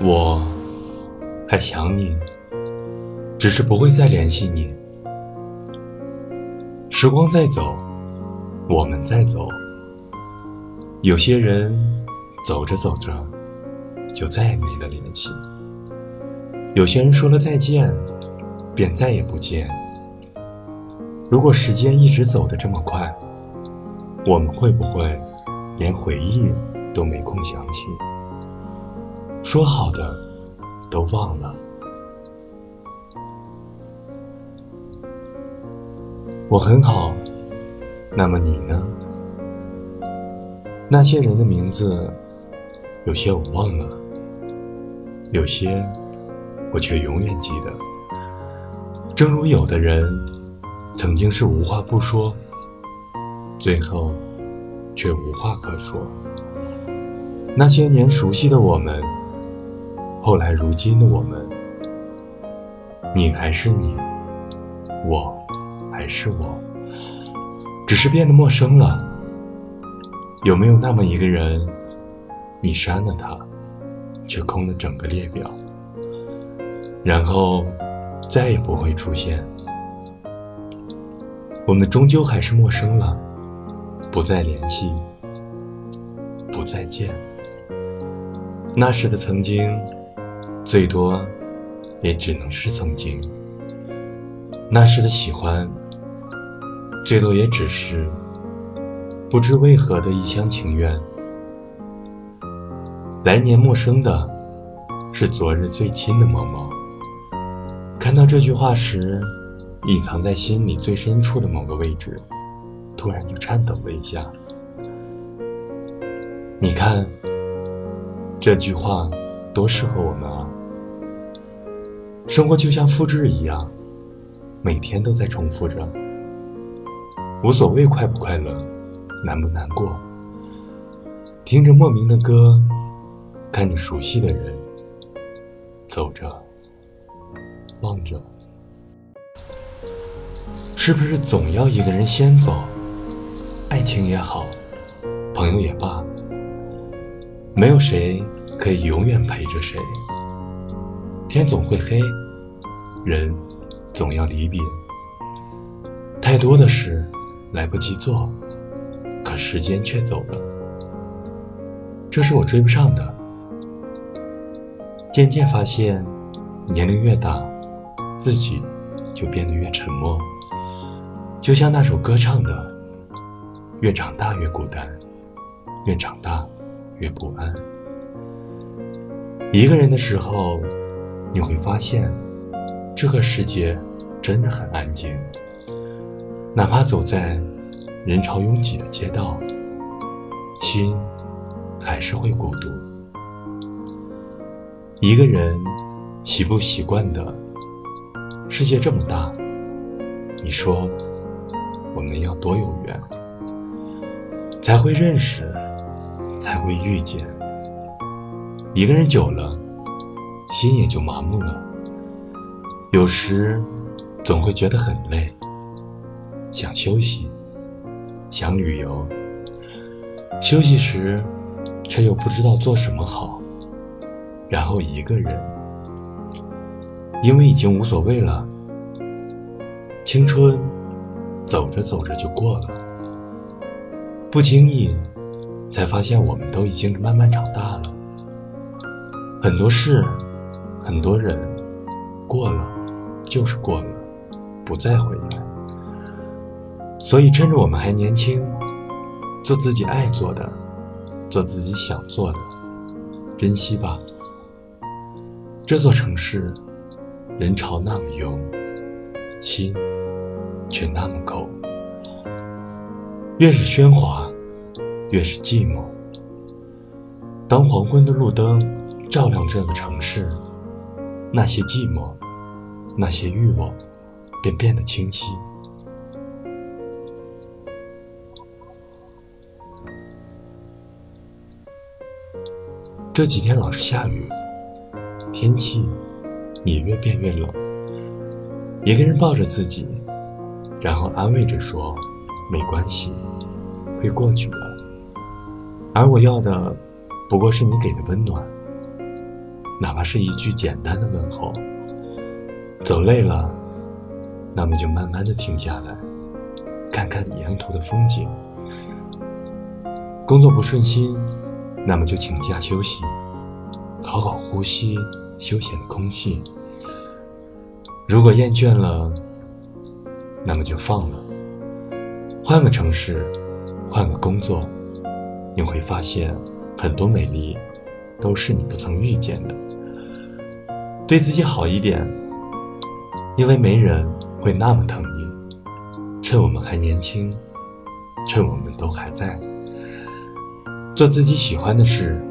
我还想你，只是不会再联系你。时光在走，我们在走。有些人走着走着就再也没了联系，有些人说了再见，便再也不见。如果时间一直走得这么快，我们会不会连回忆都没空想起？说好的都忘了。我很好，那么你呢？那些人的名字，有些我忘了，有些我却永远记得。正如有的人，曾经是无话不说，最后却无话可说。那些年熟悉的我们，后来如今的我们，你还是你，我还是我，只是变得陌生了。有没有那么一个人，你删了他，却空了整个列表，然后再也不会出现？我们终究还是陌生了，不再联系，不再见。那时的曾经，最多也只能是曾经；那时的喜欢，最多也只是。不知为何的一厢情愿，来年陌生的，是昨日最亲的某某。看到这句话时，隐藏在心里最深处的某个位置，突然就颤抖了一下。你看，这句话多适合我们啊！生活就像复制一样，每天都在重复着，无所谓快不快乐。难不难过？听着莫名的歌，看着熟悉的人，走着，望着，是不是总要一个人先走？爱情也好，朋友也罢，没有谁可以永远陪着谁。天总会黑，人总要离别，太多的事来不及做。可时间却走了，这是我追不上的。渐渐发现，年龄越大，自己就变得越沉默。就像那首歌唱的：“越长大越孤单，越长大越不安。”一个人的时候，你会发现，这个世界真的很安静，哪怕走在。人潮拥挤的街道，心还是会孤独。一个人习不习惯的？世界这么大，你说我们要多有缘，才会认识，才会遇见？一个人久了，心也就麻木了。有时总会觉得很累，想休息。想旅游，休息时却又不知道做什么好，然后一个人，因为已经无所谓了。青春走着走着就过了，不经意才发现我们都已经慢慢长大了。很多事，很多人，过了就是过了，不再回来。所以，趁着我们还年轻，做自己爱做的，做自己想做的，珍惜吧。这座城市，人潮那么拥，心却那么空。越是喧哗，越是寂寞。当黄昏的路灯照亮这个城市，那些寂寞，那些欲望，便变得清晰。这几天老是下雨，天气也越变越冷。一个人抱着自己，然后安慰着说：“没关系，会过去的。”而我要的，不过是你给的温暖。哪怕是一句简单的问候。走累了，那么就慢慢的停下来，看看沿途的风景。工作不顺心，那么就请假休息，好好呼吸休闲的空气。如果厌倦了，那么就放了，换个城市，换个工作，你会发现很多美丽都是你不曾遇见的。对自己好一点，因为没人会那么疼你。趁我们还年轻，趁我们都还在，做自己喜欢的事，